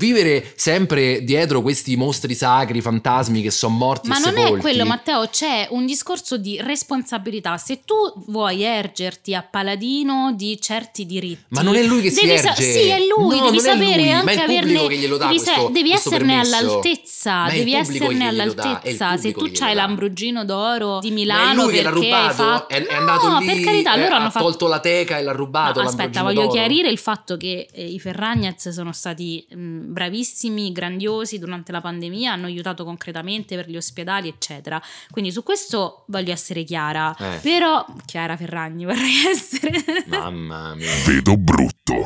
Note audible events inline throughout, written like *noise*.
Vivere sempre dietro questi mostri sacri, fantasmi che sono morti Ma non sepolti. è quello, Matteo, c'è un discorso di responsabilità. Se tu vuoi ergerti a paladino di certi diritti, Ma non è lui che si devi sa- erge. sì, è lui, No, devi sapere lui, anche averne che glielo dà devi, questo- devi questo esserne permesso. all'altezza, devi esserne all'altezza. Se tu dà. l'Ambrogino d'oro di Milano l'ha perché hai rubato, fatto è, è No, andato lì, per carità, eh, loro hanno ha fatto tolto la teca e l'ha rubato. No, aspetta, voglio d'oro. chiarire il fatto che eh, i Ferragnez sono stati mh, bravissimi, grandiosi durante la pandemia, hanno aiutato concretamente per gli ospedali, eccetera. Quindi su questo voglio essere chiara. Eh. Però, Chiara Ferragni *laughs* vorrei essere. Mamma mia. Vedo brutto.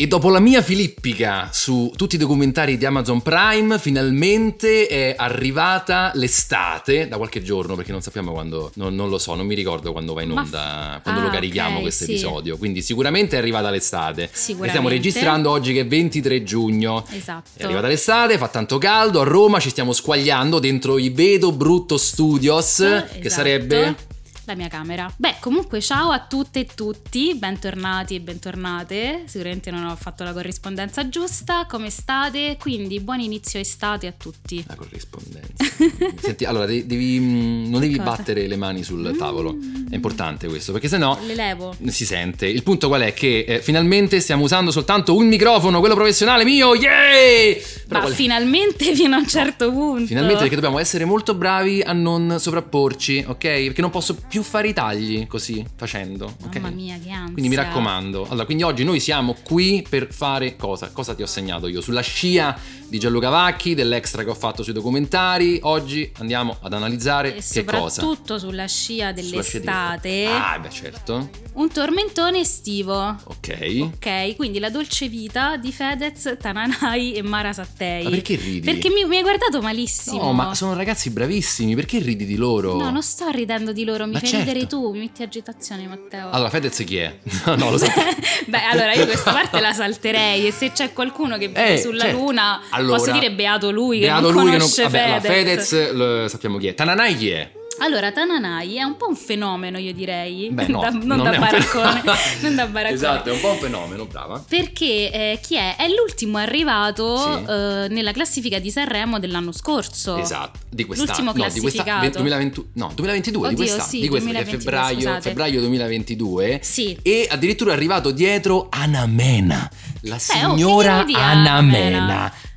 E dopo la mia filippica su tutti i documentari di Amazon Prime, finalmente è arrivata l'estate, da qualche giorno, perché non sappiamo quando, non, non lo so, non mi ricordo quando va in onda, f- quando ah, lo carichiamo ok, questo sì. episodio. Quindi sicuramente è arrivata l'estate. E stiamo Sicuramente. registrando oggi che è 23 giugno. Esatto. È arrivata l'estate, fa tanto caldo, a Roma ci stiamo squagliando dentro i Vedo Brutto Studios, che Esatto. sarebbe... la mia camera. Beh, comunque ciao a tutte e tutti, bentornati e bentornate. Sicuramente non ho fatto la corrispondenza giusta. Come state? Quindi buon inizio estate a tutti. La corrispondenza. *laughs* Senti, allora de- devi, mm, non devi Cosa? battere le mani sul tavolo. È importante questo, perché sennò Le levo. si sente. Il punto qual è? Che eh, finalmente stiamo usando soltanto un microfono, quello professionale mio. Yeah! Però Ma qual- finalmente fino a un certo punto. Finalmente perché dobbiamo essere molto bravi a non sovrapporci, ok? Perché non posso più fare i tagli così facendo, ok? Mamma mia, che ansia. Quindi mi raccomando. Allora, quindi oggi noi siamo qui per fare cosa? Cosa ti ho segnato io? Sulla scia di Gianluca Vacchi, dell'extra che ho fatto sui documentari. Oggi andiamo ad analizzare E che cosa? soprattutto sulla scia Sulla scia di- dell'estate, Ah, beh, certo. un tormentone estivo. Ok. Ok, quindi la dolce vita di Fedez, Tananai e Mara Sattei. Ma perché ridi? Perché mi, mi hai guardato malissimo. No, ma sono ragazzi bravissimi, perché ridi di loro? No, non sto ridendo di loro, mi Ma fai certo. ridere tu, mi metti agitazione Matteo. Allora, Fedez chi è? No, *laughs* no, lo so. *laughs* Beh, allora io questa parte la salterei e se c'è qualcuno che vive Eh, sulla certo. luna, Allora, posso dire beato lui che Beato non lui conosce vabbè, allora, Fedez. Fedez lo sappiamo chi è. Tananai chi è? Allora, Tananai è un po' un fenomeno, io direi. Beh, no, Da- non, non da baraccone. *laughs* non da baraccone. Esatto, è un po' un fenomeno, brava. Perché eh, chi è? È l'ultimo arrivato Sì. eh, nella classifica di Sanremo dell'anno scorso. Esatto, di quest'anno. L'ultimo no, di questa, classificato. 2020 no, 2022, di Oddio, quest'anno, sì, di questo, che è 2022, febbraio, scusate. febbraio 2022. Sì. E addirittura è arrivato dietro Anna Mena, la oh, signora che dirò di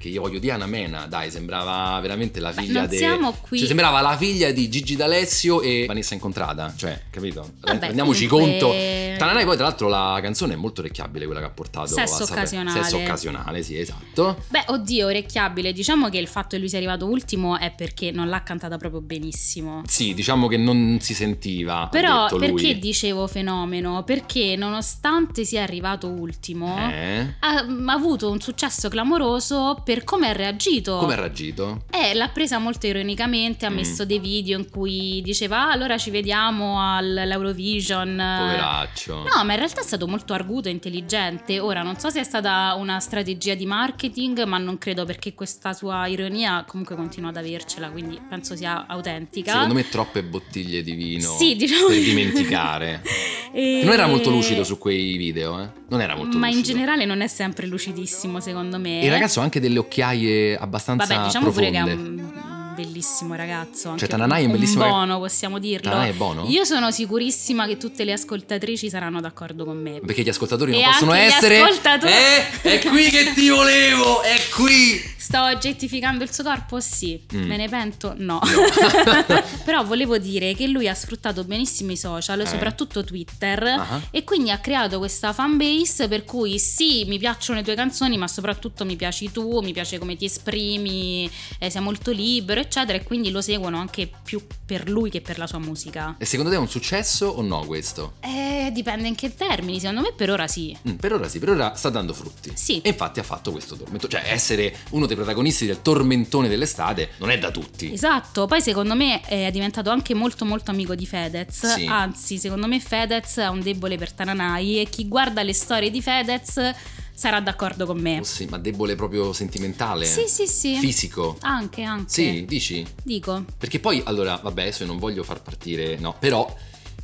Che io voglio dire Anna Mena, dai, sembrava veramente la figlia di... siamo qui- Cioè, sembrava la figlia di Gigi D'Alessio e Vanessa Incontrada, cioè, capito? Vabbè, Rendiamoci comunque- conto. Tananai poi tra l'altro la canzone è molto orecchiabile quella che ha portato Sesso occasionale. Sesso occasionale, sì, esatto. Beh, oddio, orecchiabile. Diciamo che il fatto che lui sia arrivato ultimo è perché non l'ha cantata proprio benissimo. Sì, diciamo che non si sentiva. Però perché dicevo fenomeno? Perché nonostante sia arrivato ultimo, Eh? ha, ha avuto un successo clamoroso per come ha reagito. Come ha reagito? Eh, l'ha presa molto ironicamente, ha Mm. messo dei video in cui diceva ah, allora ci vediamo all'Eurovision. Poveraccio. No, ma in realtà è stato molto arguto e intelligente. Ora non so se è stata una strategia di marketing, ma non credo perché questa sua ironia comunque continua ad avercela, quindi penso sia autentica. Secondo me troppe bottiglie di vino Sì, diciamo- per dimenticare. *laughs* E- Non era molto lucido su quei video, eh? Non era molto Ma lucido. in generale non è sempre lucidissimo, secondo me. E il ragazzo ha anche delle occhiaie abbastanza Vabbè, diciamo profonde. pure che è un bellissimo ragazzo. Anche Cioè, Tananai è un bellissimo buono, possiamo dirlo. Tananai è buono? Io sono sicurissima che tutte le ascoltatrici saranno d'accordo con me. Perché gli ascoltatori E non possono essere. ascoltatori- Eh, è qui che ti volevo! È qui! *laughs* sto oggettificando il suo corpo? Sì. Mm. Me ne pento? No. *laughs* Però volevo dire che lui ha sfruttato benissimo i social, Eh. soprattutto Twitter, Ah. e quindi ha creato questa fanbase per cui sì, mi piacciono le tue canzoni, ma soprattutto mi piaci tu, mi piace come ti esprimi, eh, sei molto libero, eccetera, e quindi lo seguono anche più per lui che per la sua musica. E secondo te è un successo o no questo? Eh, dipende in che termini, secondo me per ora sì. Mm, per ora sì, per ora sta dando frutti. Sì. E infatti ha fatto questo tormento. Cioè, essere uno dei protagonisti del tormentone dell'estate non è da tutti. Esatto, poi secondo me è diventato anche molto molto amico di Fedez, Sì. anzi secondo me Fedez ha un debole per Tananai e chi guarda le storie di Fedez sarà d'accordo con me. Oh sì, ma debole proprio sentimentale? Sì, sì, sì. Fisico? Anche, anche. Sì, dici? Dico. Perché poi, allora, vabbè, adesso non voglio far partire, no, però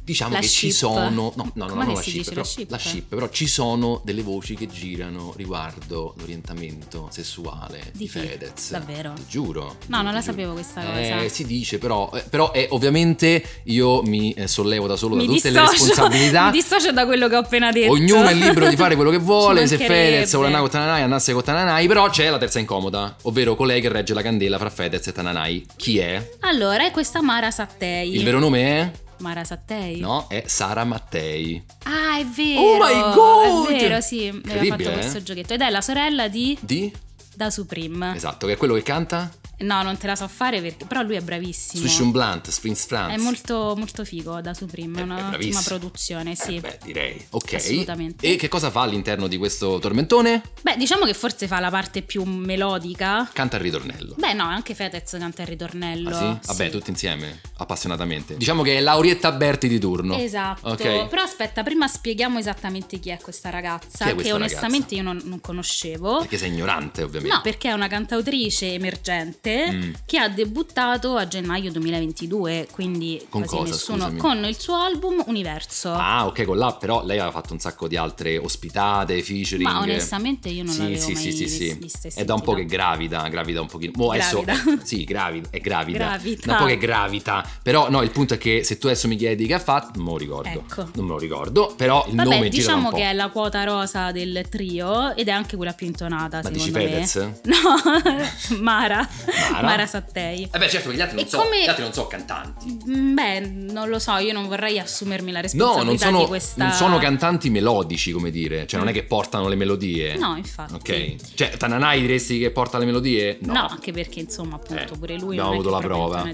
diciamo La che ci ship. sono no, no, no, no, che la ship, però, la ship? la ship, però ci sono delle voci che girano riguardo l'orientamento sessuale di, Di? Fedez. Davvero? Ti giuro. No, non la giuro. sapevo questa Eh, cosa. si dice però, eh, però è ovviamente io mi eh, sollevo da solo Mi da tutte le dissocio- responsabilità. *laughs* Mi dissocio da quello che ho appena detto. Ognuno è libero di fare quello che *laughs* vuole. Ci Se. Fedez vuole andare con Tananai, andasse con Tananai. Però c'è la terza incomoda, ovvero colei che regge la candela fra Fedez e Tananai. Chi è? Allora, è questa Mara Sattei. Il vero nome è? Mara Sattei? No, è Sara Mattei. Ah, è vero. Oh my God! È vero, sì. Aveva fatto eh? questo giochetto. Ed è la sorella di Di? Da Supreme. Esatto, che è quello che canta? No, non te la so fare perché. Però lui è bravissimo. And Blunt, Springs France. È molto, molto figo da Supreme, è Eh, è un'ottima bravissimo. produzione, sì. Eh, beh, direi. Ok. Assolutamente. E che cosa fa all'interno di questo tormentone? Beh, diciamo che forse fa la parte più melodica. Canta il ritornello. Beh, no, anche Fedez canta il ritornello. Ah sì? Vabbè, Sì. tutti insieme, appassionatamente. Diciamo che è Laurietta Berti di turno. Esatto, Ok. però aspetta, prima spieghiamo esattamente chi è questa ragazza, Chi è questa che onestamente io non, non conoscevo. Perché sei ignorante, ovviamente. No, perché è una cantautrice emergente Mm. che ha debuttato a gennaio 2022, quindi Con quasi cosa, nessuno scusami? con il suo album Universo. Ah, ok, con là, però lei aveva fatto un sacco di altre ospitate, featuring. Ma onestamente io non sì, l'avevo sì, mai sì, sì, sì. vista È da un po' che gravida, gravida un pochino. Boh, adesso, Gravida. *laughs* sì, gravida, è gravida. Gravita. Da un po' che gravita. Però no, il punto è che se tu adesso mi chiedi che ha fatto, non me lo ricordo. Ecco. Non me lo ricordo, però il Vabbè, nome diciamo che è la quota rosa del trio ed è anche quella più intonata, Ma dici secondo me. Fedez? *laughs* No, Mara. Mara? Mara Sattei. Eh beh, certo, gli altri non E so, come- gli altri non so cantanti. Mm, Beh, non lo so, io non vorrei assumermi la No, responsabilità non sono, di questa non sono cantanti melodici, come dire. Cioè, non è che portano le melodie. No, infatti. Ok. Cioè, Tananai diresti che porta le melodie? No. anche perché insomma, appunto, Eh, pure lui non avuto la è proprio prova.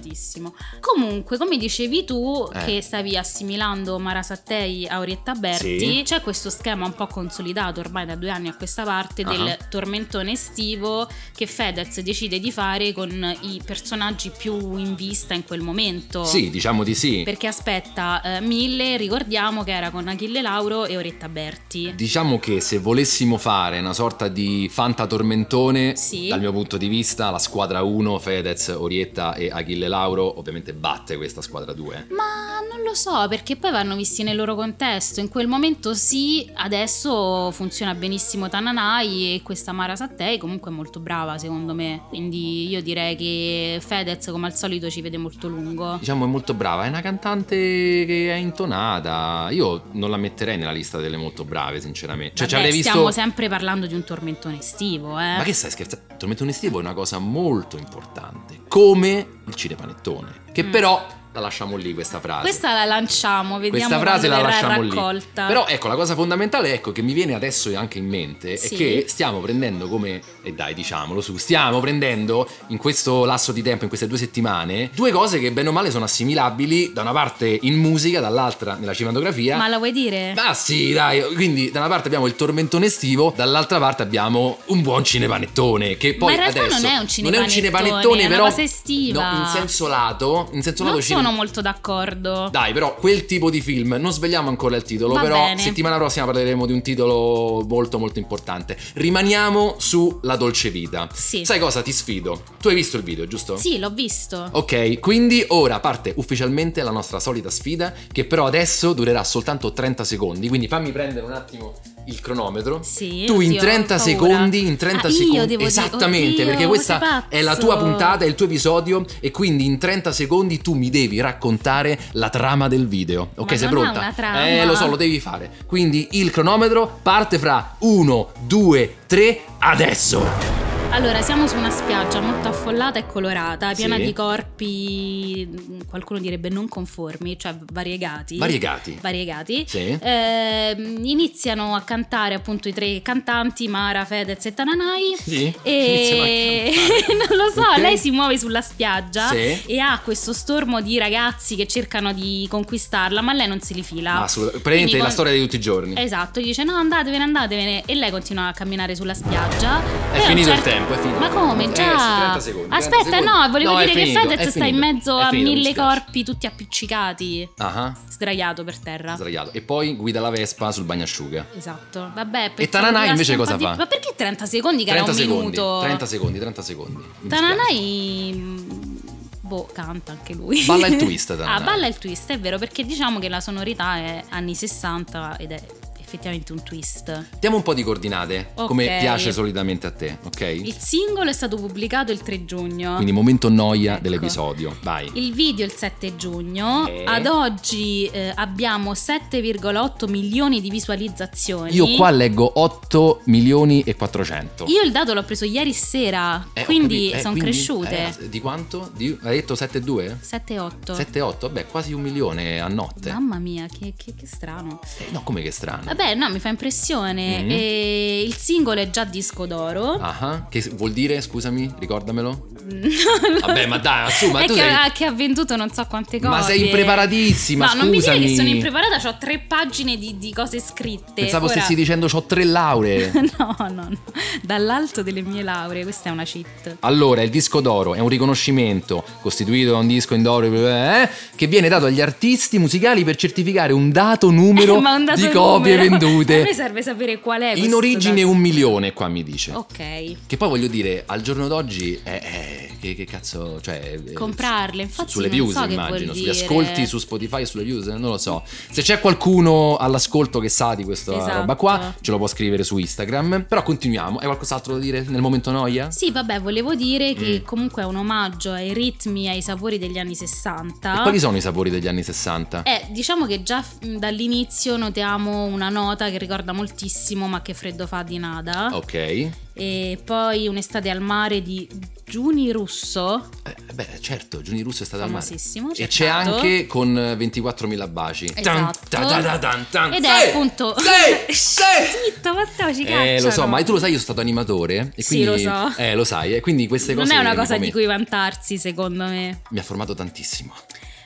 Comunque, come dicevi tu, Eh. che stavi assimilando Mara Sattei a Orietta Berti, Sì. c'è questo schema un po' consolidato ormai da due anni a questa parte del Ah. tormentone estivo che Fedez decide di fare con i personaggi più in vista in quel momento. Sì, diciamo di sì. Perché aspetta, eh, Mille, ricordiamo che era con Achille Lauro e Orietta Berti. Diciamo che se volessimo fare una sorta di fantatormentone, Sì. dal mio punto di vista, la squadra 1, Fedez, Orietta e Achille Lauro, ovviamente batte questa squadra 2. Ma non lo so, perché poi vanno visti nel loro contesto. In quel momento sì, adesso funziona benissimo Tananai e questa Mara Sattei comunque è molto brava secondo me. Quindi io direi che Fedez come al solito ci vede molto lungo. Diciamo è molto brava, è una cantante che è intonata. Io non la metterei nella lista delle molto brave, sinceramente. Cioè, ci Vabbè, visto Stiamo sempre parlando di un tormentone estivo, eh. Ma che stai scherzando? Il tormentone estivo è una cosa molto importante, come il cinepanettone, che Mm. però la lasciamo lì questa frase. Questa la lanciamo, vediamo Questa frase la lasciamo raccolta. lì. Però ecco, la cosa fondamentale ecco, che mi viene adesso anche in mente Sì. è che stiamo prendendo come, e dai diciamolo su, stiamo prendendo in questo lasso di tempo, in queste due settimane, due cose che bene o male sono assimilabili da una parte in musica, dall'altra nella cinematografia. Ma la vuoi dire? Ma sì, dai, quindi da una parte abbiamo il tormentone estivo, dall'altra parte abbiamo un buon cinepanettone. Che poi in realtà adesso non è un non è un cinepanettone, cinepanettone, però. cosa estiva. No, in senso lato. In senso non lato sono molto d'accordo. Dai, però quel tipo di film, non svegliamo ancora il titolo, Va però bene. settimana prossima parleremo di un titolo molto molto importante. Rimaniamo sulla dolce vita. Sì. Sai cosa? Ti sfido. Tu hai visto il video, giusto? Sì, l'ho visto. Ok, quindi ora parte ufficialmente la nostra solita sfida, che però adesso durerà soltanto 30 secondi. Quindi fammi prendere un attimo il cronometro. Sì, Tu in oddio, 30 ho paura. secondi, in 30 Ah, secondi. devo dire- Esattamente, oddio, perché questa è la tua puntata, è il tuo episodio e quindi in 30 secondi tu mi devi raccontare la trama del video. Ok, Ma sei pronta? una trama. Eh, lo so, lo devi fare. Quindi il cronometro parte fra 1, 2, 3, adesso. Allora, siamo su una spiaggia molto affollata e colorata, piena Sì. di corpi, mh, qualcuno direbbe non conformi, cioè variegati. Variegati. Variegati. Sì. Ehm, iniziano a cantare appunto i tre cantanti, Mara, Fedez e Tananai. Sì. E *laughs* *laughs* non lo so, Ok. lei si muove sulla spiaggia Sì. e ha questo stormo di ragazzi che cercano di conquistarla, ma lei non si rifila. Assolutamente. Praticamente Quindi la con- storia di tutti i giorni. Esatto, dice no andatevene, andatevene e lei continua a camminare sulla spiaggia. È finito il certo- tempo, è finito. Ma come? Eh, Già? 30 secondi, 30 Aspetta, no, volevo No, dire finito, che Fedez sta in mezzo a finito, mille corpi tutti appiccicati, Ah, sdraiato per terra. sdraiato. E poi guida la Vespa sul bagnasciuga. Esatto. Vabbè, E Tananai invece cosa fa? Ma perché 30 secondi che 30 era un secondi. minuto? 30 secondi, 30 secondi. Tananai mm, boh, canta anche lui. Balla il twist, *laughs* Tananai. ah, balla il twist, è vero, perché diciamo che la sonorità è anni 60 ed è effettivamente un twist. Diamo un po' di coordinate, Ok. come piace solitamente a te, ok? Il singolo è stato pubblicato il 3 giugno. Quindi momento noia Ecco. dell'episodio. Vai. Il video il 7 giugno. Eh. Ad oggi eh, abbiamo 7,8 milioni di visualizzazioni. Io qua leggo 8 milioni e 400. Io il dato l'ho preso ieri sera, Eh, quindi. Eh, sono cresciute. eh, di quanto? Di, hai detto 7,2? 7,8. 7,8? Vabbè, quasi un milione a notte. Mamma mia, che, che- che strano. Eh, no, come che strano. Vabbè, no, mi fa impressione. Mm. E il singolo è già disco d'oro. Ah, che vuol dire, scusami, ricordamelo? *laughs* Vabbè, ma dai, su, ma è tu che, sei... che ha venduto non so quante cose. Ma sei impreparatissima, No, non mi dire che scusami. sono impreparata, ho tre pagine di, di cose scritte. Pensavo Ora- stessi dicendo ho tre lauree. *laughs* no, no, no. Dall'alto delle mie lauree, questa è una cheat. Allora, il disco d'oro è un riconoscimento costituito da un disco in d'oro eh, che viene dato agli artisti musicali per certificare un dato numero *laughs* Eh, un dato di copie numero. A vendute. me serve sapere qual è In origine dato. un milione, qua mi dice. Ok. Che poi voglio dire, al giorno d'oggi, eh, eh, che, che cazzo, cioè... eh, Comprarle, infatti Sulle views so che immagino, sugli dire. ascolti su Spotify e sulle views, non lo so. Se c'è qualcuno all'ascolto che sa di questa Esatto. roba qua, ce lo può scrivere su Instagram. Però continuiamo, hai qualcos'altro da dire nel momento noia? Sì, vabbè, volevo dire che Mm. comunque è un omaggio ai ritmi ai sapori degli anni 60. E quali sono i sapori degli anni 60? Eh, diciamo che già dall'inizio notiamo una nota che ricorda moltissimo Ma che freddo fa di Nada. Ok. E poi Un'estate al mare di Giuni Russo. Eh, beh, certo, Giuni Russo è stato al mare. Famosissimo, E cercato. c'è anche con eh, 24.000 baci. Esatto. Tan, ta, ta, tan, tan. Ed è Sì, appunto- Sì, *laughs* sì. Zitto, Matteo, ci Eh, lo so, cacciano. ma tu lo sai, io sono stato animatore. E Sì, quindi, lo so. Eh, lo sai, e quindi queste Non cose. è una cosa di cui vantarsi, secondo me. Mi ha formato tantissimo.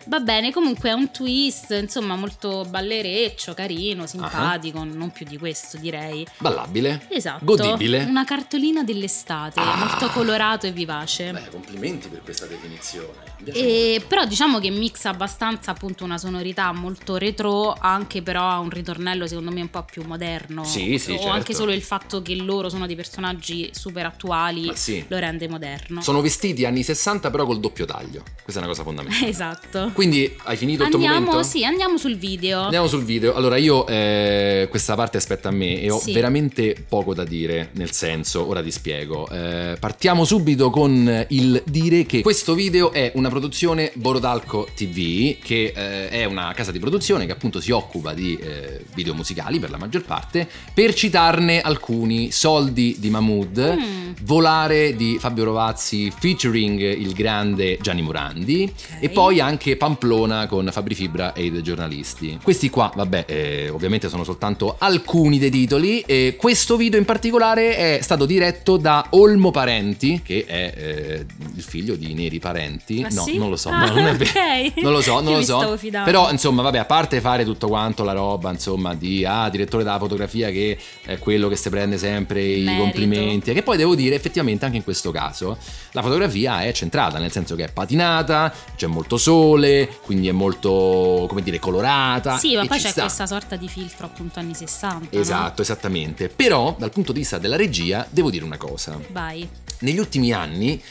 Va bene, comunque è un twist, insomma, molto ballereccio, carino, simpatico, non più di questo, direi. Ballabile. Esatto. Godibile. Una cartolina dell'estate, Ah. molto colorato e vivace. Beh, complimenti per questa definizione. E, però diciamo che mixa abbastanza appunto una sonorità molto retro, anche però ha un ritornello secondo me un po' più moderno. Sì, sì, O certo. anche solo il fatto che loro sono dei personaggi super attuali Ma sì. lo rende moderno. Sono vestiti anni 60 però col doppio taglio. Questa è una cosa fondamentale. *laughs* Esatto. Quindi hai finito il tuo Andiamo, momento? sì, andiamo sul video. Andiamo sul video. Allora, io eh, questa parte aspetta a me e ho Sì. veramente poco da dire, nel senso, ora ti spiego. Eh, partiamo subito con il dire che questo video è una produzione Borodalco TV, che eh, è una casa di produzione che appunto si occupa di eh, video musicali per la maggior parte. Per citarne alcuni, Soldi di Mahmood, Mm. Volare di Fabio Rovazzi featuring il grande Gianni Morandi e poi anche Pamplona con Fabri Fibra e i giornalisti. Questi qua, vabbè, eh, ovviamente sono soltanto alcuni dei titoli e questo video in particolare è stato diretto da Olmo Parenti, che è eh, il figlio di Neri Parenti. Ah, no, sì? non lo so, Ah, no, non è *laughs* vero. ok. Non lo so, non lo mi so. Però, insomma, vabbè, a parte fare tutto quanto la roba, insomma, di ah, direttore della fotografia che è quello che si prende sempre i Merito. complimenti, e che poi devo dire effettivamente anche in questo caso la fotografia è centrata, nel senso che è patinata, c'è molto sole, quindi è molto, come dire, colorata. Sì, ma e poi c'è sta. questa sorta di filtro appunto anni 60. no? Esatto, esattamente. Però, dal punto di vista della regia, devo dire una cosa. Vai. Negli ultimi anni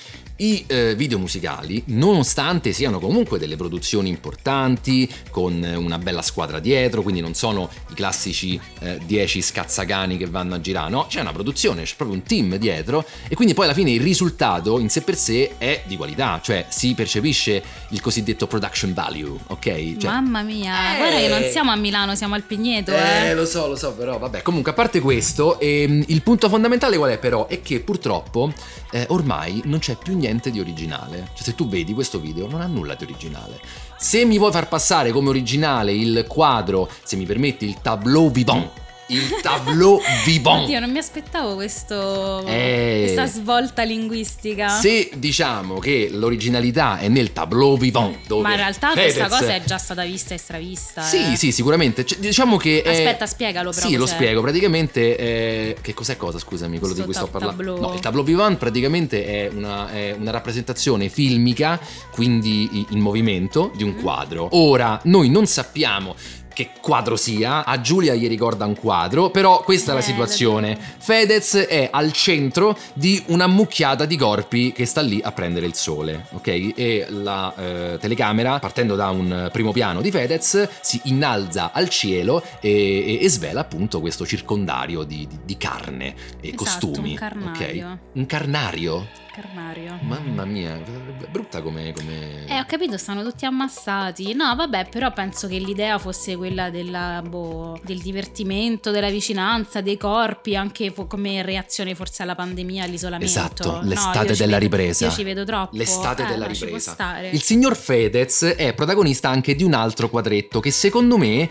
I eh, video musicali, nonostante siano comunque delle produzioni importanti, con una bella squadra dietro, quindi non sono i classici 10 eh, scazzacani che vanno a girare, no, c'è una produzione, c'è proprio un team dietro e quindi poi alla fine il risultato in sé per sé è di qualità, cioè si percepisce il cosiddetto production value, ok? Cioè, Mamma mia, eh, guarda che non siamo a Milano, siamo al Pigneto, eh. Eh, lo so, lo so, però vabbè, comunque a parte questo, ehm, il punto fondamentale qual è però? È che purtroppo eh, ormai non c'è più niente di originale. Cioè se tu vedi questo video non ha nulla di originale. Se mi vuoi far passare come originale il quadro, se mi permetti il tableau vivant il tableau vivant. Oddio, non mi aspettavo questo, eh, questa svolta linguistica. Se diciamo che l'originalità è nel tableau vivant, ma in realtà Fedez... questa cosa è già stata vista e stravista. Sì, eh. sì, sicuramente. Cioè, diciamo che. Aspetta, spiegalo però. Sì, lo spiego. Praticamente, eh, che cos'è cosa? Scusami, quello Sto di cui sto parlando. No, il tableau vivant praticamente è una, è una rappresentazione filmica, quindi in movimento, di un quadro. Ora, noi non sappiamo che quadro sia, a Giulia gli ricorda un quadro, però questa è la situazione. Fedez è al centro di una mucchiata di corpi che sta lì a prendere il sole, ok? E la eh, telecamera, partendo da un primo piano di Fedez, si innalza al cielo e, e, e svela appunto questo circondario di, di, di carne e esatto, costumi. Un carnario. Ok? Un carnario? Carnario. Mamma mia, brutta come, come... Eh, ho capito, stanno tutti ammassati. No, vabbè, però penso che l'idea fosse quella della, boh, del divertimento, della vicinanza, dei corpi, anche fo- come reazione forse alla pandemia, all'isolamento. Esatto, l'estate no, della vedo, ripresa. Io ci vedo troppo. L'estate eh, della no, ripresa. Il signor Fedez è protagonista anche di un altro quadretto che secondo me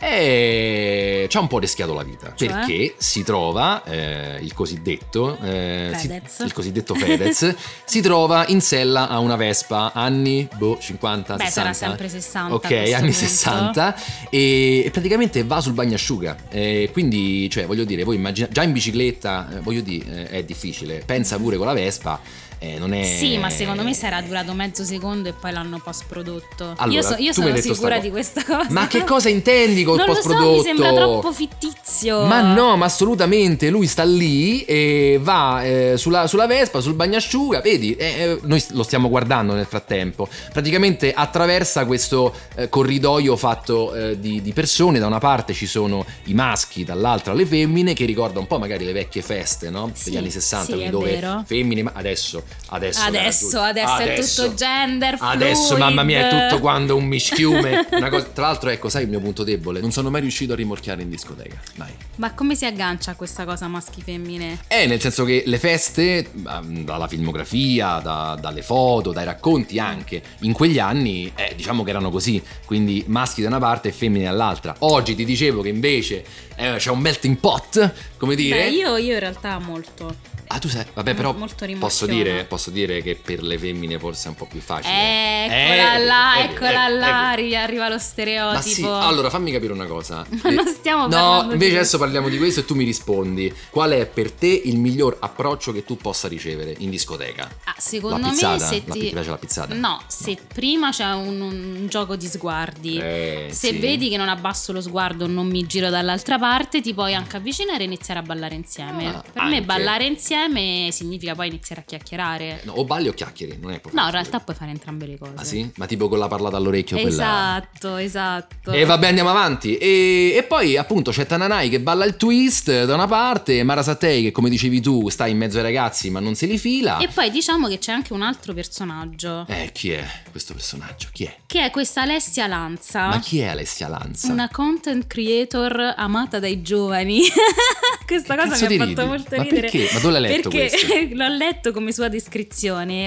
è... ci ha un po' rischiato la vita. Cioè? Perché si trova eh, il cosiddetto... Eh, si, il cosiddetto Fedez Fedez si trova in sella a una Vespa, anni boh, 50, Beh, 60. sarà sempre 60. Ok, anni punto. 60 e, e, praticamente va sul bagnasciuga. E quindi, cioè, voglio dire, voi immaginate già in bicicletta, eh, voglio dire, eh, è difficile. Pensa pure con la Vespa eh, non è... Sì, ma secondo me sarà durato mezzo secondo e poi l'hanno post prodotto. Allora, io, so, io sono sicura di questa cosa. Ma che cosa intendi col post prodotto? So, mi sembra troppo fittizio. Ma no, ma assolutamente. Lui sta lì e va eh, sulla, sulla, Vespa, sul bagnasciuga. Vedi, eh, eh, noi lo stiamo guardando nel frattempo. Praticamente attraversa questo eh, corridoio fatto eh, di, di, persone. Da una parte ci sono i maschi, dall'altra le femmine, che ricorda un po' magari le vecchie feste, no? Sì, Degli anni 60, sì, dove vero. femmine, ma adesso Adesso, adesso, adesso, adesso, è tutto gender fluid. Adesso, mamma mia, è tutto quando un mischiume. *laughs* cosa, tra l'altro, ecco, sai il mio punto debole? Non sono mai riuscito a rimorchiare in discoteca. Mai. Ma come si aggancia a questa cosa maschi-femmine? Eh, nel senso che le feste, dalla filmografia, da, dalle foto, dai racconti anche, in quegli anni, eh, diciamo che erano così. Quindi maschi da una parte e femmine dall'altra. Oggi ti dicevo che invece eh, c'è un melting pot, come dire. Beh, io, io in realtà molto. Ah, tu sai, vabbè, però posso dire, posso dire, che per le femmine forse è un po' più facile. Eccola eh, là, eh, eccola eh, là, eh, arriva lo stereotipo. Ma sì, allora fammi capire una cosa. *laughs* Ma non stiamo no, parlando No, invece adesso parliamo di questo e tu mi rispondi. Qual è per te il miglior approccio che tu possa ricevere in discoteca? Ah, secondo me se ti... ti piace la pizzata? No, se no. prima c'è un, un, gioco di sguardi, eh, se sì. vedi che non abbasso lo sguardo, non mi giro dall'altra parte, ti puoi anche avvicinare e iniziare a ballare insieme. Ah, per anche. me ballare insieme significa poi iniziare a chiacchierare. No, o balli o chiacchieri, non è proprio. No, in realtà puoi fare entrambe le cose. Ah sì? Ma tipo con la parlata all'orecchio Esatto, quella... esatto. E vabbè, andiamo avanti. E, e, poi appunto c'è Tananai che balla il twist da una parte, Mara Satei che come dicevi tu sta in mezzo ai ragazzi ma non se li fila. E poi diciamo che c'è anche un altro personaggio. Eh, chi è questo personaggio? Chi è? Che è questa Alessia Lanza. Ma chi è Alessia Lanza? Una content creator amata dai giovani. *laughs* questa cosa mi ha fatto ridi? molto ma ridere. Perché? Ma dove l'hai letto perché questo? *laughs* l'ho letto come sua descrizione.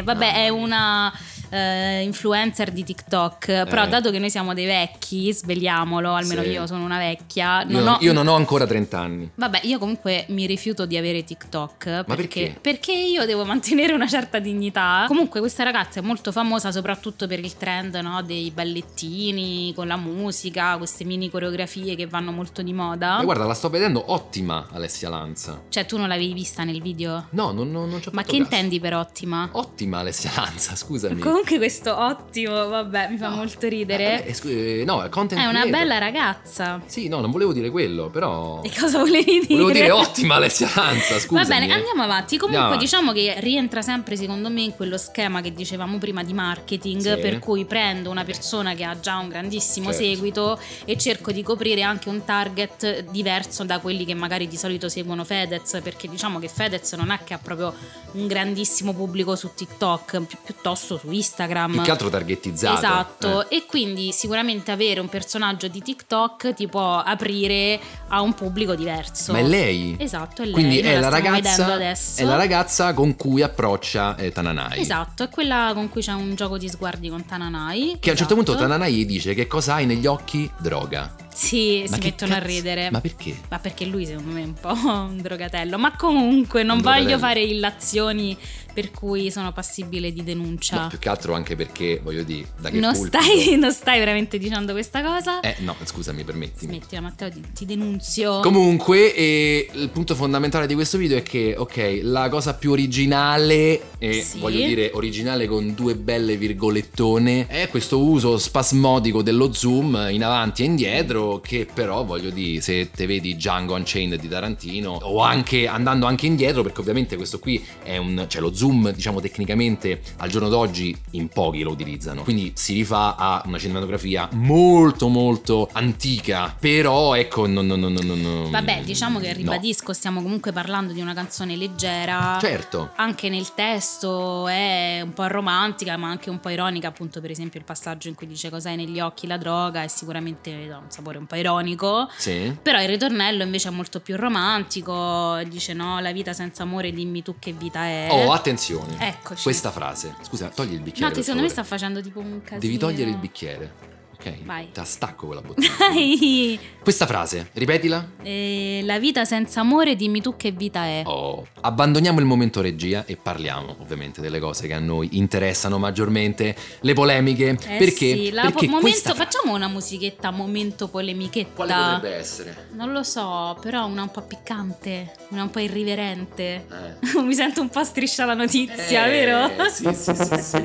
Vabbè, ah, è una uh, influencer di TikTok. Però, eh. dato che noi siamo dei vecchi, svegliamolo, almeno Sì. io sono una vecchia. Non Io, ho... io non ho ancora 30 anni. Vabbè, io comunque mi rifiuto di avere TikTok. Ma perché? Perché io devo mantenere una certa dignità. Comunque, questa ragazza è molto famosa soprattutto per il trend no, dei ballettini con la musica, queste mini coreografie che vanno molto di moda. Ma guarda, la sto vedendo ottima Alessia Lanza. Cioè, tu non l'avevi vista nel video? No, non, non, non ci ho Ma che caso. intendi per ottima? Ottima Alessia Lanza, scusami. Comunque questo ottimo, vabbè, mi fa No. molto ridere. Eh, vabbè, scu- eh, no, content È una creator. bella ragazza. Sì, no, non volevo dire quello, però... E cosa volevi dire? Volevo dire ottima Alessia Lanza, scusa. Va bene, andiamo avanti. Comunque Andiamo diciamo che rientra sempre secondo me in quello schema che dicevamo prima di marketing, Sì. per cui prendo una persona che ha già un grandissimo Certo. seguito e cerco di coprire anche un target diverso da quelli che magari di solito seguono Fedez, perché diciamo che Fedez non è che ha proprio un grandissimo pubblico su TikTok, pi- piuttosto su Instagram. Più che altro targettizzato. Esatto, eh. e quindi sicuramente avere un personaggio di TikTok ti può aprire a un pubblico diverso. Ma è lei? Esatto, è lei. Quindi è la, vedendo ragazza, è la ragazza con cui approccia eh, Tananai. Esatto, è quella con cui c'è un gioco di sguardi con Tananai. Che a un certo punto Esatto. Tananai gli dice che cosa hai negli occhi? Droga. Sì, Ma si mettono a cazzo- ridere. Ma perché? Ma perché lui secondo me è un po' *laughs* un drogatello. Ma comunque non voglio fare illazioni per cui sono passibile di denuncia. No, più che altro anche perché, voglio dire, da che non, pulpito- stai, *laughs* non stai veramente dicendo questa cosa? Eh, no, scusami, permettimi. Smettila Matteo, ti, ti denunzio. Comunque, eh, il punto fondamentale di questo video è che, ok, la cosa più originale, e Sì. voglio dire originale con due belle virgolettone, è questo uso spasmodico dello zoom in avanti e indietro, che però, voglio dire, se te vedi Django Unchained di Tarantino, o anche andando anche indietro, perché ovviamente questo qui è un, cioè lo zoom, diciamo tecnicamente, al giorno d'oggi in pochi lo utilizzano, quindi si rifà a una cinematografia molto molto antica, però ecco, non... non, non, non, non- Vabbè, diciamo che no. ribadisco, stiamo comunque parlando di una canzone leggera. Certo. Anche nel testo è un po' romantica, ma anche un po' ironica, appunto, per esempio il passaggio in cui dice cos'hai negli occhi la droga, è sicuramente ha un sapore un po' ironico. Sì. Però il ritornello invece è molto più romantico, dice no, la vita senza amore, dimmi tu che vita è. Oh, attenzione. Eccoci. Questa frase. Scusa, togli il bicchiere. No, secondo me sta favore. facendo tipo un casino. Devi togliere il bicchiere. Ok. Vai. Te la stacco quella bottiglia. Dai! Questa frase, ripetila. Eh, la vita senza amore, dimmi tu che vita è. Oh. Abbandoniamo il momento regia e parliamo ovviamente delle cose che a noi interessano maggiormente, le polemiche. Eh perché? sì, la perché po- momento- fra- facciamo una musichetta momento polemichetta. Quale potrebbe essere? Non lo so, però una un po' piccante, una un po' irriverente. Eh. *laughs* Mi sento un po' striscia la notizia, Eh, vero? Sì, sì, sì, sì. *laughs*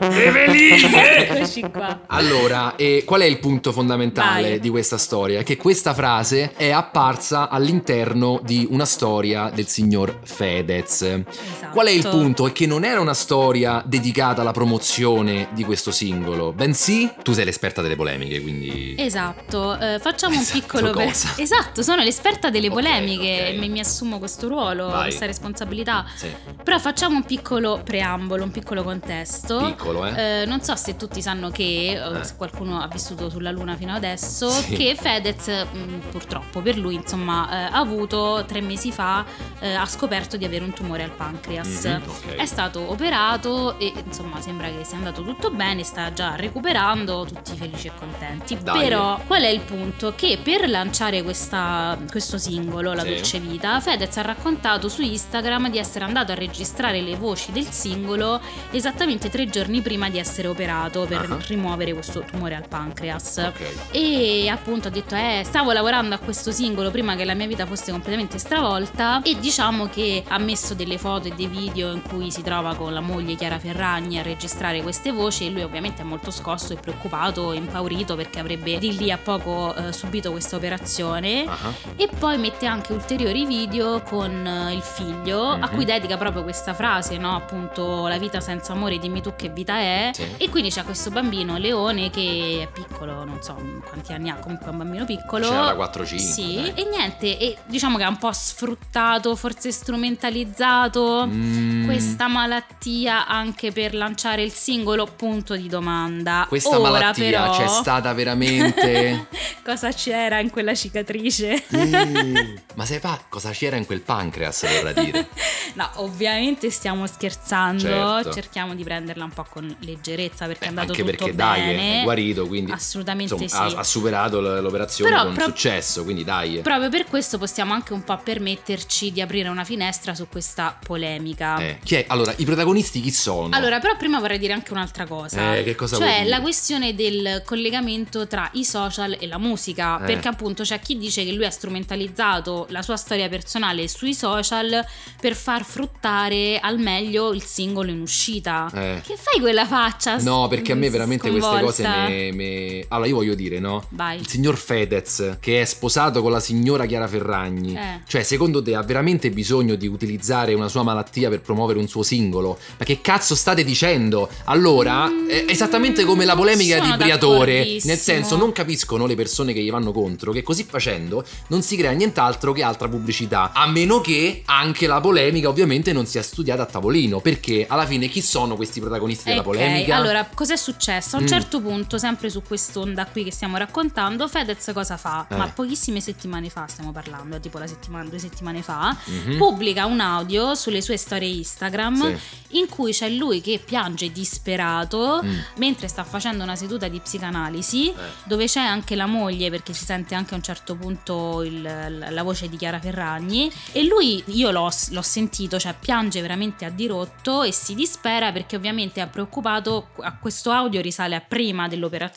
Eveline! Eccoci qua. Allora, eh, qual è il punto fondamentale Vai. di questa storia? Che questa frase è apparsa all'interno di una storia del signor Fedez. Esatto. Qual è il punto? È che non era una storia dedicata alla promozione di questo singolo, bensì tu sei l'esperta delle polemiche, quindi... Esatto, eh, facciamo un Esatto, piccolo... per-? *laughs* Esatto, sono l'esperta delle Ok, polemiche ok. e mi, mi assumo questo ruolo, Vai. questa responsabilità. Sì, Però facciamo un piccolo preambolo, un piccolo contesto. piccolo, eh? Eh, non so se tutti sanno che, Eh. se qualcuno ha vissuto sulla Luna fino adesso, Sì. che Fedez, mh, purtroppo per lui, insomma, eh, ha avuto tre mesi fa, eh, ha scoperto di avere un tumore al pancreas. Mhm, ok. È stato operato e insomma sembra che sia andato tutto bene, sta già recuperando, tutti felici e contenti. Dai. Però qual è il punto? Che per lanciare questa- questo singolo, La Sì. Dolce Vita, Fedez ha raccontato su Instagram di essere andato a registrare le voci del singolo esattamente tre giorni prima di essere operato per Ah. rimuovere questo tumore al pancreas. Ok. E appunto ha detto: Eh, stavo lavorando a questo singolo prima che la mia vita fosse completamente stravolta. E diciamo che ha messo delle foto e dei video in cui si trova con la moglie Chiara Ferragni a registrare queste voci. E lui, ovviamente, è molto scosso e preoccupato, impaurito perché avrebbe di lì a poco eh, subito questa operazione. Ah, E poi mette anche ulteriori video con eh, il figlio a Mhm. cui dedica proprio questa frase, no? Appunto, la vita senza amore, dimmi tu che vita è. Sì. E quindi c'è questo bambino, Leone, che è piccolo, non so quanti anni ha, comunque è un bambino piccolo. C'era 4-5. Sì, dai. e niente, e diciamo che ha un po' sfruttato, forse strumentalizzato Mm, questa malattia anche per lanciare il singolo punto di domanda. Questa Ora, malattia però, c'è stata *laughs* veramente... Cosa c'era in quella cicatrice? Mm, Ma sai fa cosa c'era in quel pancreas, vorrà dire? *laughs* No, ovviamente stiamo scherzando, Certo. cerchiamo di prenderla un po' con leggerezza perché è Eh, andato anche tutto perché dai, bene. è guarito, quindi Assolutamente insomma, sì. ha, ha superato l'operazione Però con pro- successo, quindi dai. Proprio per questo possiamo anche un po' permetterci di aprire una finestra su questa polemica. Eh, chi è? Allora, i protagonisti chi sono? Allora, però prima vorrei dire anche un'altra cosa. Eh, che cosa Cioè, la questione del collegamento tra i social e la musica. Eh. Perché appunto c'è chi dice che lui ha strumentalizzato la sua storia personale sui social per far fruttare al meglio il singolo in uscita. Eh. Che fai quella faccia? No, perché a me veramente queste cose sconvolta? me, me- Allora, io voglio dire, no? Vai. Il signor Fedez, che è sposato con la signora Chiara Ferragni, Eh. cioè, secondo te ha veramente bisogno di utilizzare una sua malattia per promuovere un suo singolo? Ma che cazzo state dicendo? Allora, Mm, è esattamente come la polemica di Briatore, nel senso, non capiscono le persone che gli vanno contro che così facendo non si crea nient'altro che altra pubblicità, a meno che anche la polemica ovviamente non sia studiata a tavolino, perché alla fine chi sono questi protagonisti della polemica? allora cos'è successo? A un Mm. certo punto, sempre su quest'onda qui che stiamo raccontando, Fedez cosa fa? Eh. Ma pochissime settimane fa stiamo parlando, tipo la settimana, due settimane fa, Mhm. pubblica un audio sulle sue storie Instagram Sì. in cui c'è lui che piange disperato Mm. mentre sta facendo una seduta di psicanalisi dove c'è anche la moglie perché si sente anche a un certo punto il- la voce di Chiara Ferragni e lui io l'ho, l'ho sentito cioè piange veramente a dirotto e si dispera perché ovviamente è preoccupato a questo audio risale a prima dell'operazione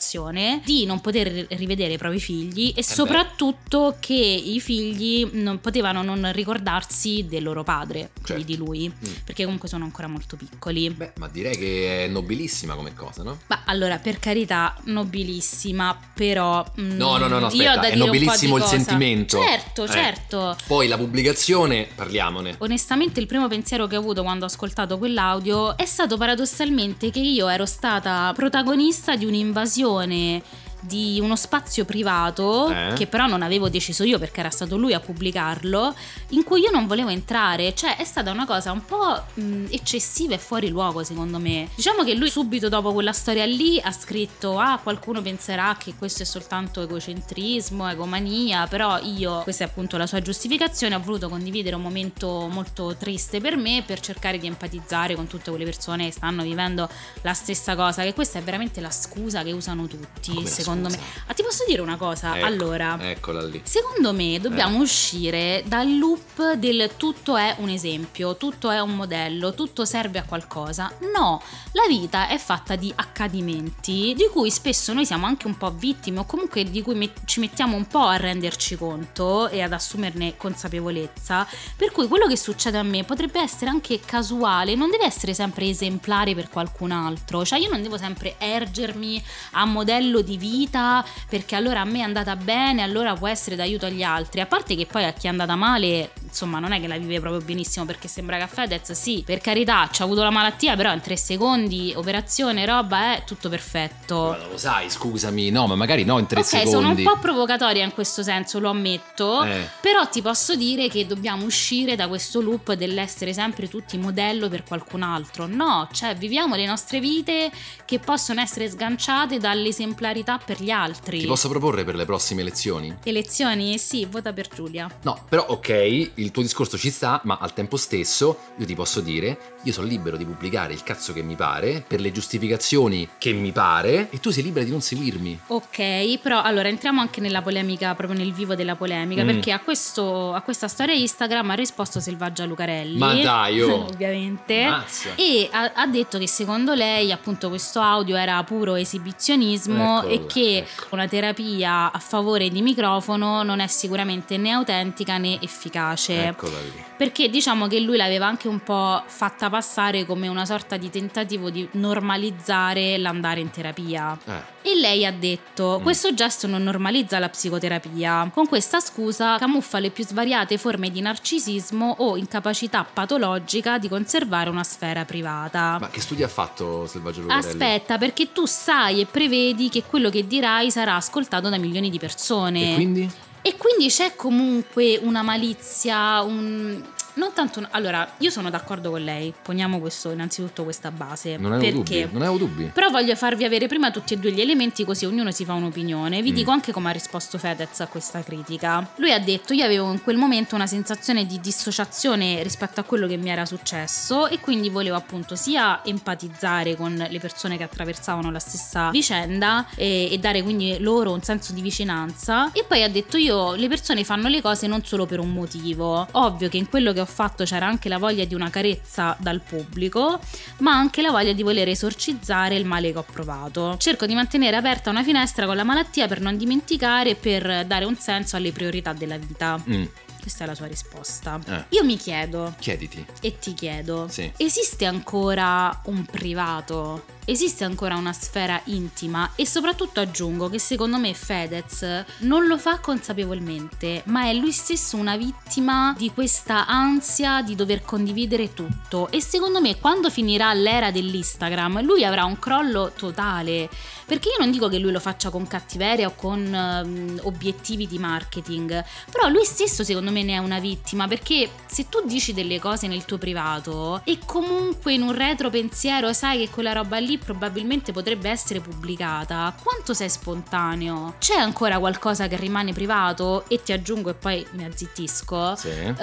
di non poter rivedere i propri figli e beh. soprattutto che i figli non potevano non ricordarsi del loro padre quindi Certo. di lui Mm. perché comunque sono ancora molto piccoli Beh, ma direi che è nobilissima come cosa, no? ma allora, per carità, nobilissima, però... mm, No, no, no, no, aspetta, è nobilissimo il cosa. sentimento. Certo, Eh. certo. Poi la pubblicazione, parliamone. Onestamente il primo pensiero che ho avuto quando ho ascoltato quell'audio è stato paradossalmente che io ero stata protagonista di un'invasione visione di uno spazio privato Eh? che però non avevo deciso io perché era stato lui a pubblicarlo in cui io non volevo entrare cioè è stata una cosa un po' mh, eccessiva e fuori luogo secondo me diciamo che lui subito dopo quella storia lì ha scritto ah qualcuno penserà che questo è soltanto egocentrismo egomania però io questa è appunto la sua giustificazione ho voluto condividere un momento molto triste per me per cercare di empatizzare con tutte quelle persone che stanno vivendo la stessa cosa che questa è veramente la scusa che usano tutti Come la secondo me ah, ti posso dire una cosa Ecco, allora Eccola lì. Secondo me dobbiamo Eh. uscire dal loop del tutto è un esempio, tutto è un modello, tutto serve a qualcosa. No, la vita è fatta di accadimenti di cui spesso noi siamo anche un po' vittime o comunque di cui met- ci mettiamo un po' a renderci conto e ad assumerne consapevolezza. Per cui quello che succede a me potrebbe essere anche casuale, non deve essere sempre esemplare per qualcun altro. Cioè io non devo sempre ergermi a modello di vita perché allora a me è andata bene, allora può essere d'aiuto agli altri. A parte che poi a chi è andata male, insomma, non è che la vive proprio benissimo perché sembra che a Fedez sì, per carità, ci ha avuto la malattia, però in tre secondi, operazione, roba, è tutto perfetto. Ma lo sai, scusami. No, ma magari no in tre ok, secondi. sono un po' provocatoria in questo senso, lo ammetto, Eh. però ti posso dire che dobbiamo uscire da questo loop dell'essere sempre tutti modello per qualcun altro. No, cioè viviamo le nostre vite che possono essere sganciate dall'esemplarità per gli altri. Ti posso proporre per le prossime elezioni? Elezioni? Sì, vota per Giulia. No, però ok, il tuo discorso ci sta, ma al tempo stesso io ti posso dire, io sono libero di pubblicare il cazzo che mi pare, per le giustificazioni che mi pare, e tu sei libera di non seguirmi. Ok, però allora entriamo anche nella polemica, proprio nel vivo della polemica, Mm. perché a, questo- a questa storia Instagram ha risposto Selvaggia Lucarelli. Ma dai, oh. *laughs* ovviamente. Mazza. E ha, ha detto che secondo lei appunto questo audio era puro esibizionismo Eccola, e che ecco. una terapia a favore di microfono non è sicuramente né autentica né efficace. Eccola lì. Perché diciamo che lui l'aveva anche un po' fatta passare come una sorta di tentativo di normalizzare l'andare in terapia. Eh. E lei ha detto: Mm. Questo gesto non normalizza la psicoterapia. Con questa scusa camuffa le più svariate forme di narcisismo o incapacità patologica di conservare una sfera privata. Ma che studi ha fatto Selvaggio Lucarelli? Aspetta, perché tu sai e prevedi che quello che dirai sarà ascoltato da milioni di persone. E quindi? E quindi c'è comunque una malizia, un- non tanto. Allora, io sono d'accordo con lei. Poniamo questo, innanzitutto questa base. Non avevo perché? dubbi. Non avevo dubbi. Però voglio farvi avere prima tutti e due gli elementi, così ognuno si fa un'opinione. Vi Mm. dico anche come ha risposto Fedez a questa critica. Lui ha detto: Io avevo in quel momento una sensazione di dissociazione rispetto a quello che mi era successo, e quindi volevo appunto sia empatizzare con le persone che attraversavano la stessa vicenda e, e dare quindi loro un senso di vicinanza. E poi ha detto: Io le persone fanno le cose non solo per un motivo. Ovvio che in quello che ho fatto c'era anche la voglia di una carezza dal pubblico, ma anche la voglia di voler esorcizzare il male che ho provato. Cerco di mantenere aperta una finestra con la malattia per non dimenticare e per dare un senso alle priorità della vita. Mm, Questa è la sua risposta. Eh. Io mi chiedo Chiediti. e ti chiedo, Sì. esiste ancora un privato? Esiste ancora una sfera intima? E soprattutto aggiungo che secondo me Fedez non lo fa consapevolmente, ma è lui stesso una vittima di questa ansia di dover condividere tutto. E secondo me quando finirà l'era dell'Instagram, lui avrà un crollo totale. Perché io non dico che lui lo faccia con cattiveria o con ehm, obiettivi di marketing, però lui stesso secondo me ne è una vittima perché se tu dici delle cose nel tuo privato e comunque in un retro pensiero sai che quella roba lì probabilmente potrebbe essere pubblicata, quanto sei spontaneo? C'è ancora qualcosa che rimane privato? E ti aggiungo e poi mi azzittisco. Sì. Eh,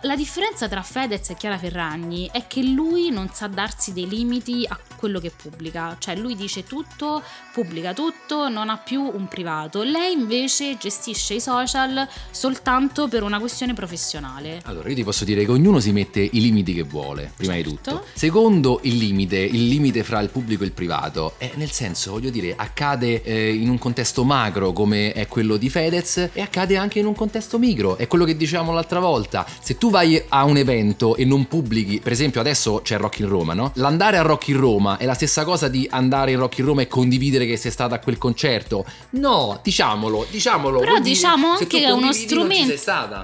la differenza tra Fedez e Chiara Ferragni è che lui non sa darsi dei limiti a quello che pubblica, cioè lui dice tutto, pubblica tutto, non ha più un privato. Lei invece gestisce i social soltanto per una questione professionale. Allora, io ti posso dire che ognuno si mette i limiti che vuole, prima di Certo. tutto. Secondo il limite, il limite fra il pubblico e il privato, è nel senso, voglio dire, accade eh, in un contesto macro come è quello di Fedez e accade anche in un contesto micro, è quello che dicevamo l'altra volta. Se tu vai a un evento e non pubblichi, per esempio adesso c'è Rock in Roma, no? L'andare a Rock in Roma è la stessa cosa di andare in Rock in Roma e condividere che sei stata a quel concerto. No, diciamolo, diciamolo. Però dire, diciamo se anche che è uno strumento.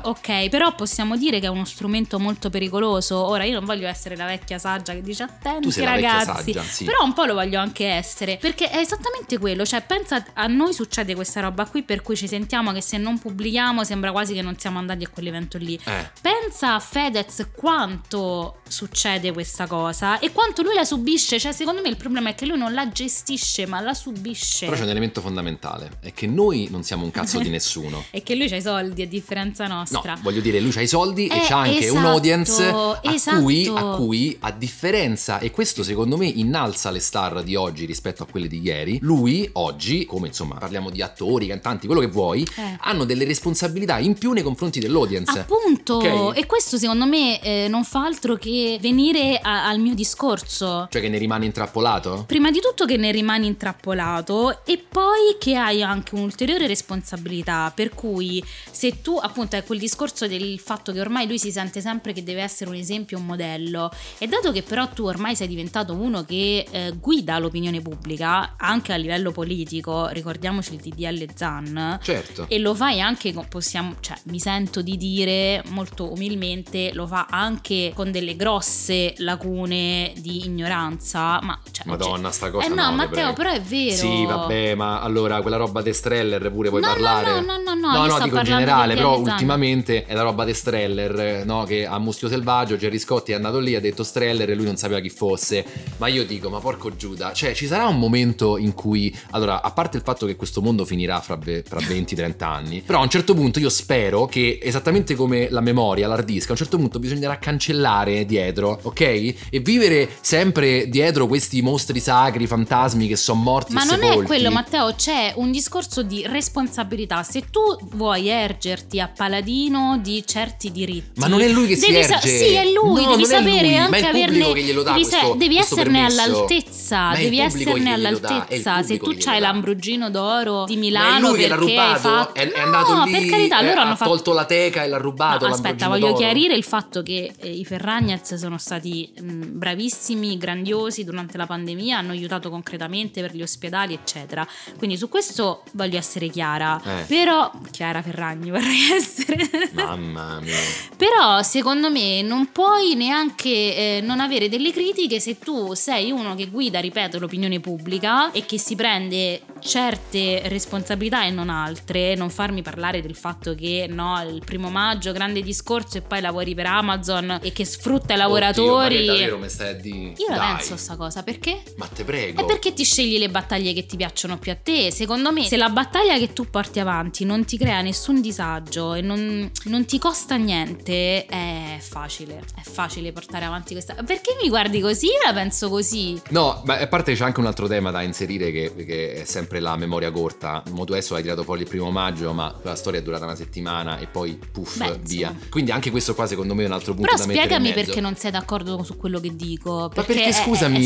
Ok, però possiamo dire che è uno strumento molto pericoloso. Ora, io non voglio essere la vecchia saggia che dice attenti, Tu sei la vecchia ragazzi. saggia, sì. Però un po' lo voglio anche essere. Perché è esattamente quello. Cioè, pensa a noi succede questa roba qui, per cui ci sentiamo che se non pubblichiamo sembra quasi che non siamo andati a quell'evento lì. Eh. Pensa a Fedez quanto succede questa cosa e quanto lui la subisce. Cioè, secondo me il problema è che lui non la gestisce, ma la subisce. Però c'è un elemento fondamentale, è che noi non siamo un cazzo di *laughs* nessuno. E che lui c'ha i soldi a differenza No, nostra. voglio dire, lui c'ha i soldi e Eh, c'ha anche esatto, un'audience a, cui, esatto. a cui, a differenza, e questo secondo me innalza le star di oggi rispetto a quelle di ieri, lui oggi, come insomma parliamo di attori, cantanti, quello che vuoi, Eh. hanno delle responsabilità in più nei confronti dell'audience. Appunto, Ok? e questo secondo me eh, non fa altro che venire a- al mio discorso. Cioè che ne rimane intrappolato? Prima di tutto che ne rimani intrappolato e poi che hai anche un'ulteriore responsabilità, per cui se tu appunto hai quel discorso del fatto che ormai lui si sente sempre che deve essere un esempio, un modello, e dato che però tu ormai sei diventato uno che eh, guida l'opinione pubblica, anche a livello politico, ricordiamoci il DDL Zan, Certo. e lo fai anche possiamo, cioè mi sento di dire molto umilmente, lo fa anche con delle grosse lacune di ignoranza, ma cioè, Madonna, sta cosa Eh no, no, te Matteo, però è vero. Sì, vabbè, ma allora quella roba de Streller pure puoi No, no, parlare. no, no, no, no, no, io sto dico in generale, però ultimamente è la roba de Streller, no? Che a Muschio Selvaggio Gerry Scotti è andato lì, ha detto Streller e lui non sapeva chi fosse. Ma io dico, ma porco Giuda, cioè ci sarà un momento in cui, allora, a parte il fatto che questo mondo finirà fra, fra 20-30 anni, però a un certo punto io spero che, esattamente come la memoria, l'hard disk, a un certo punto bisognerà cancellare dietro, ok? E vivere sempre dietro questi mostri sacri, fantasmi che sono morti Ma non sepolti. è quello, Matteo, c'è un discorso di responsabilità. Se tu vuoi ergerti a paladino di certi diritti, Ma non è lui che si devi sa- erge. sì, è lui, No, devi sapere lui, anche averne che glielo dà devi, questo- devi questo esserne permesso. all'altezza, devi esserne all'altezza. Se tu dà. l'Ambrogino d'oro di Ma è Milano lui che l'ha perché hai rubato, fatto è, è andato No, lì, per carità, eh, loro hanno ha fatto tolto la teca e l'ha rubato. No, aspetta, voglio d'oro. chiarire il fatto che eh, i Ferragnez sono stati mh, bravissimi, grandiosi durante la pandemia, hanno aiutato concretamente per gli ospedali, eccetera. Quindi su questo voglio essere chiara. Eh. Però, Chiara Ferragni *laughs* vorrei essere. Mamma mia. Però secondo me non puoi neanche eh, non avere delle critiche se tu sei uno che guida, ripeto, l'opinione pubblica e che si prende certe responsabilità e non altre, non farmi parlare del fatto che no, il primo maggio grande discorso e poi lavori per Amazon e che sfrutta i lavoratori. Oddio, ma che davvero mi stai a dire? Io la penso sta cosa, perché? Ma te prego. È perché ti scegli le battaglie che ti piacciono più a te. Secondo me, se la battaglia che tu porti avanti non ti crea nessun disagio e non, non ti costa niente, è facile. È facile portare avanti questa. Perché mi guardi così? Io la penso così. No, ma a parte c'è anche un altro tema da inserire che, che è sempre la memoria corta. Mo tu adesso hai tirato fuori il primo maggio, ma la storia è durata una settimana e poi puff, Beh, via. insomma. Quindi anche questo qua secondo me è un altro punto Però da mettere in spiegami perché non sei d'accordo su quello che dico. Ma Perché, perché è-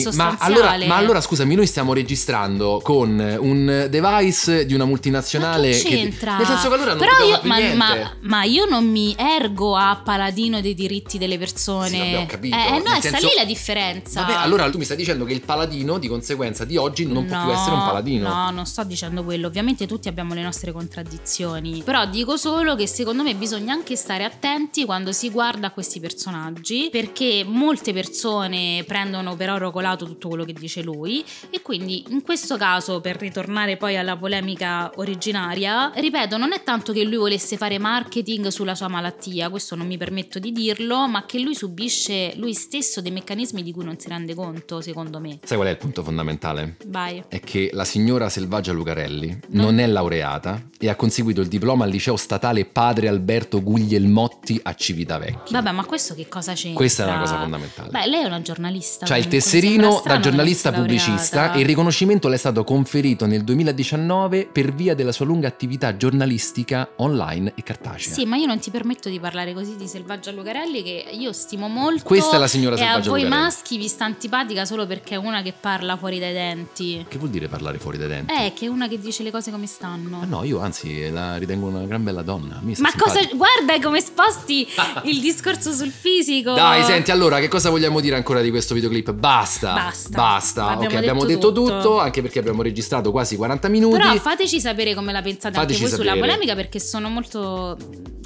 scusami, è, ma, allora, ma allora scusami, noi stiamo registrando con un device di una multinazionale Ma che c'entra? nel senso che allora non Però dobbiamo io, ma, ma- ma io non mi ergo a paladino dei diritti delle persone. Sì, abbiamo capito. Eh, no, Nel sta lì la differenza. Vabbè, allora tu mi stai dicendo che il paladino di conseguenza di oggi non può più No, essere un paladino. No, non sto dicendo quello. Ovviamente tutti abbiamo le nostre contraddizioni. Però dico solo che secondo me bisogna anche stare attenti quando si guarda questi personaggi. Perché molte persone prendono per oro colato tutto quello che dice lui. E quindi in questo caso, per ritornare poi alla polemica originaria, ripeto, non è tanto che lui volesse fare marketing sulla sua malattia, questo non mi permetto di dirlo, ma che lui subisce lui stesso dei meccanismi di cui non si rende conto, secondo me. Sai qual è il punto fondamentale? Vai. È che la signora Selvaggia Lucarelli non è laureata e ha conseguito il diploma al liceo statale Padre Alberto Guglielmotti a Civitavecchia. Vabbè, ma questo che cosa c'entra? Questa è una cosa fondamentale. Beh, lei è una giornalista. C'ha il tesserino sembra da giornalista pubblicista e il riconoscimento le è stato conferito nel 2019 per via della sua lunga attività giornalistica online e cartacea. Sì, ma io non ti permetto di parlare così di Selvaggia Lucarelli che io stimo molto. Questa è la signora E a Selvaggia voi Lucarelli. maschi vi sta antipatica solo perché è una che parla fuori dai denti. Che vuol dire parlare fuori dai denti? Eh, che è una che dice le cose come stanno. Ma no, io anzi la ritengo una gran bella donna. Ma cosa. simpatica. Guarda come sposti *laughs* il discorso sul fisico. Dai, senti, allora, che cosa vogliamo dire ancora di questo videoclip? Basta. Basta. Basta. Abbiamo ok, abbiamo detto detto tutto. tutto. anche perché abbiamo registrato quasi 40 minuti. Però fateci sapere come la pensate Fateci anche voi sulla sapere. polemica perché sono molto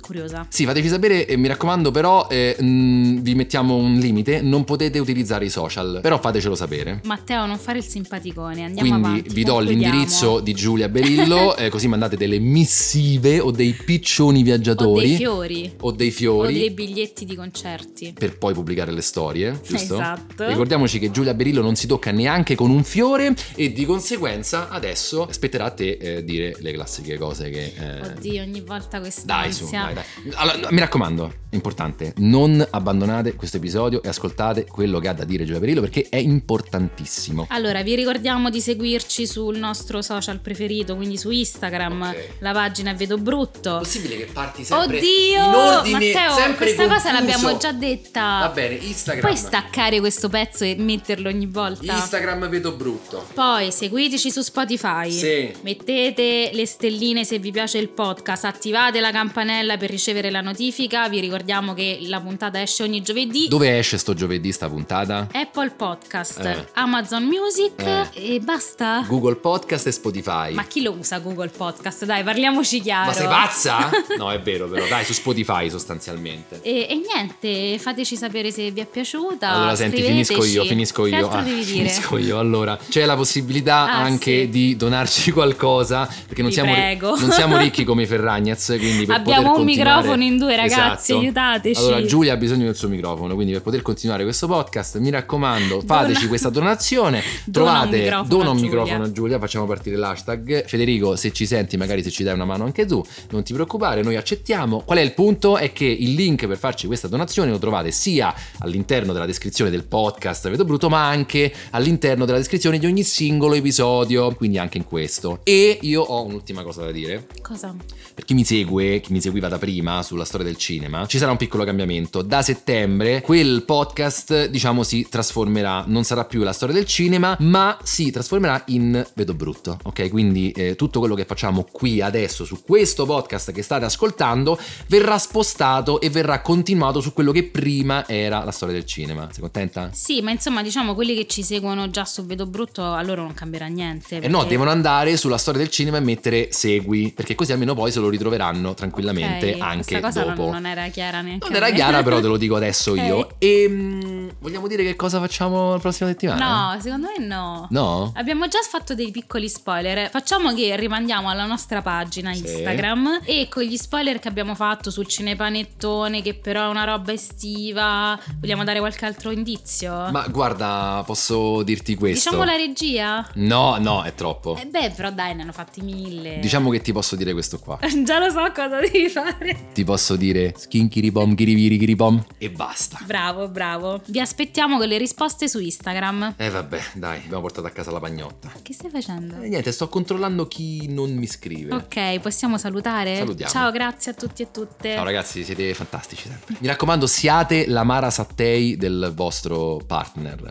curiosa. Sì, fateci sapere e mi raccomando però eh, mh, vi mettiamo un limite, non potete utilizzare i social, però fatecelo sapere. Matteo, non fare il simpaticone, andiamo Quindi avanti. vi do l'indirizzo di Giulia Berillo, *laughs* eh, così mandate delle missive o dei piccioni o viaggiatori dei fiori o dei o fiori dei biglietti di concerti. per poi pubblicare le storie, giusto? Esatto. Ricordiamoci che Giulia Berillo non si tocca neanche con un fiore e di conseguenza adesso spetterà a te eh, dire le classiche cose che... eh, Oddio, ogni volta questa Dai, su, dai, dai. Allora, mi raccomando, è importante, non abbandonate questo episodio e ascoltate quello che ha da dire Giulia Perillo perché è importantissimo. Allora, vi ricordiamo di seguirci sul nostro social preferito, quindi su Instagram, Ok. la pagina è Vedo Brutto. possibile che parti Oddio! Matteo, questa cosa l'abbiamo già detta. Va bene, Instagram. Puoi staccare questo pezzo e metterlo ogni volta? Instagram vedo brutto. Poi seguiteci su Spotify. Sì. Mettete le stelline se vi piace il podcast, attivate la campanella per ricevere la notifica. Vi ricordiamo che la puntata esce ogni giovedì. Dove esce sto giovedì sta puntata? Apple Podcast, Eh. Amazon Music Eh. e basta. Google Podcast e Spotify. Ma chi lo usa Google Podcast? Dai, parliamoci chiaro. Ma sei pazza? *laughs* no, è vero, però. Dai, su Spotify sostanzialmente. E, e niente, fateci sapere se vi è piaciuta. Allora, senti, finisco io, finisco Che io. altro Ah, devi *laughs* dire? finisco io. Allora, c'è la possibilità Ah, anche sì. di donarci *laughs* qualcosa, perché non siamo, non siamo *laughs* ricchi come i Ferragnez, quindi per Abbiamo un continuare- microfono in due, ragazzi, Esatto. aiutateci. Allora, Giulia ha bisogno del suo microfono, quindi per poter continuare questo podcast, mi raccomando, fateci Dona- questa donazione. Dona un Trovate, microfono dona a un Giulia. microfono a Giulia, facciamo partire l'hashtag. Federico, se ci senti, magari se ci dai una mano anche tu, non ti preoccupare, noi accettiamo. Qual è il punto? È che il link per farci questa donazione lo trovate sia all'interno della descrizione del podcast Vedo Brutto, ma anche all'interno della descrizione di ogni singolo episodio, quindi anche in questo. E io ho un'ultima cosa da dire. Cosa? Per chi mi segue, chi mi seguiva da prima sulla storia del cinema, ci sarà un piccolo cambiamento. Da settembre quel podcast, diciamo, si trasformerà, non sarà più la storia del cinema, ma si trasformerà in Vedo Brutto. Ok, quindi eh, tutto quello che facciamo qui adesso su questo podcast che state ascoltando verrà spostato e verrà continuato su quello che prima era la storia del cinema. Sei contenta? Sì, ma insomma, diciamo, quelli che ci seguono già su Vedo Brutto, a loro non cambierà niente. E no, perché- devono andare sulla storia del cinema e mettere segui, perché così almeno poi se lo ritroveranno tranquillamente parlare anche cosa dopo. Non, non era chiara neanche. Non era chiara, però te lo dico *laughs* adesso Ok. io. E mm, vogliamo dire che cosa facciamo la prossima settimana? No, secondo me no. No? Abbiamo già fatto dei piccoli spoiler. Facciamo che rimandiamo alla nostra pagina Sì. Instagram e con gli spoiler che abbiamo fatto sul cinepanettone, che però è una roba estiva, vogliamo dare qualche altro indizio? Ma guarda, posso dirti questo? Diciamo la regia? No, no, è troppo. Eh beh, però dai, ne hanno fatti mille. Diciamo che ti posso dire questo qua. *laughs* Già lo so cosa devi fare. Ti posso dire skinkiribom, kiribirikiribom e basta. Bravo, bravo. Vi aspettiamo con le risposte su Instagram. E vabbè, dai, abbiamo portato a casa la pagnotta. Che stai facendo? E niente, sto controllando chi non mi scrive. Ok, possiamo salutare? Salutiamo. Ciao, grazie a tutti e tutte. Ciao ragazzi, siete fantastici sempre. Mi raccomando, siate la Mara Sattei del vostro partner,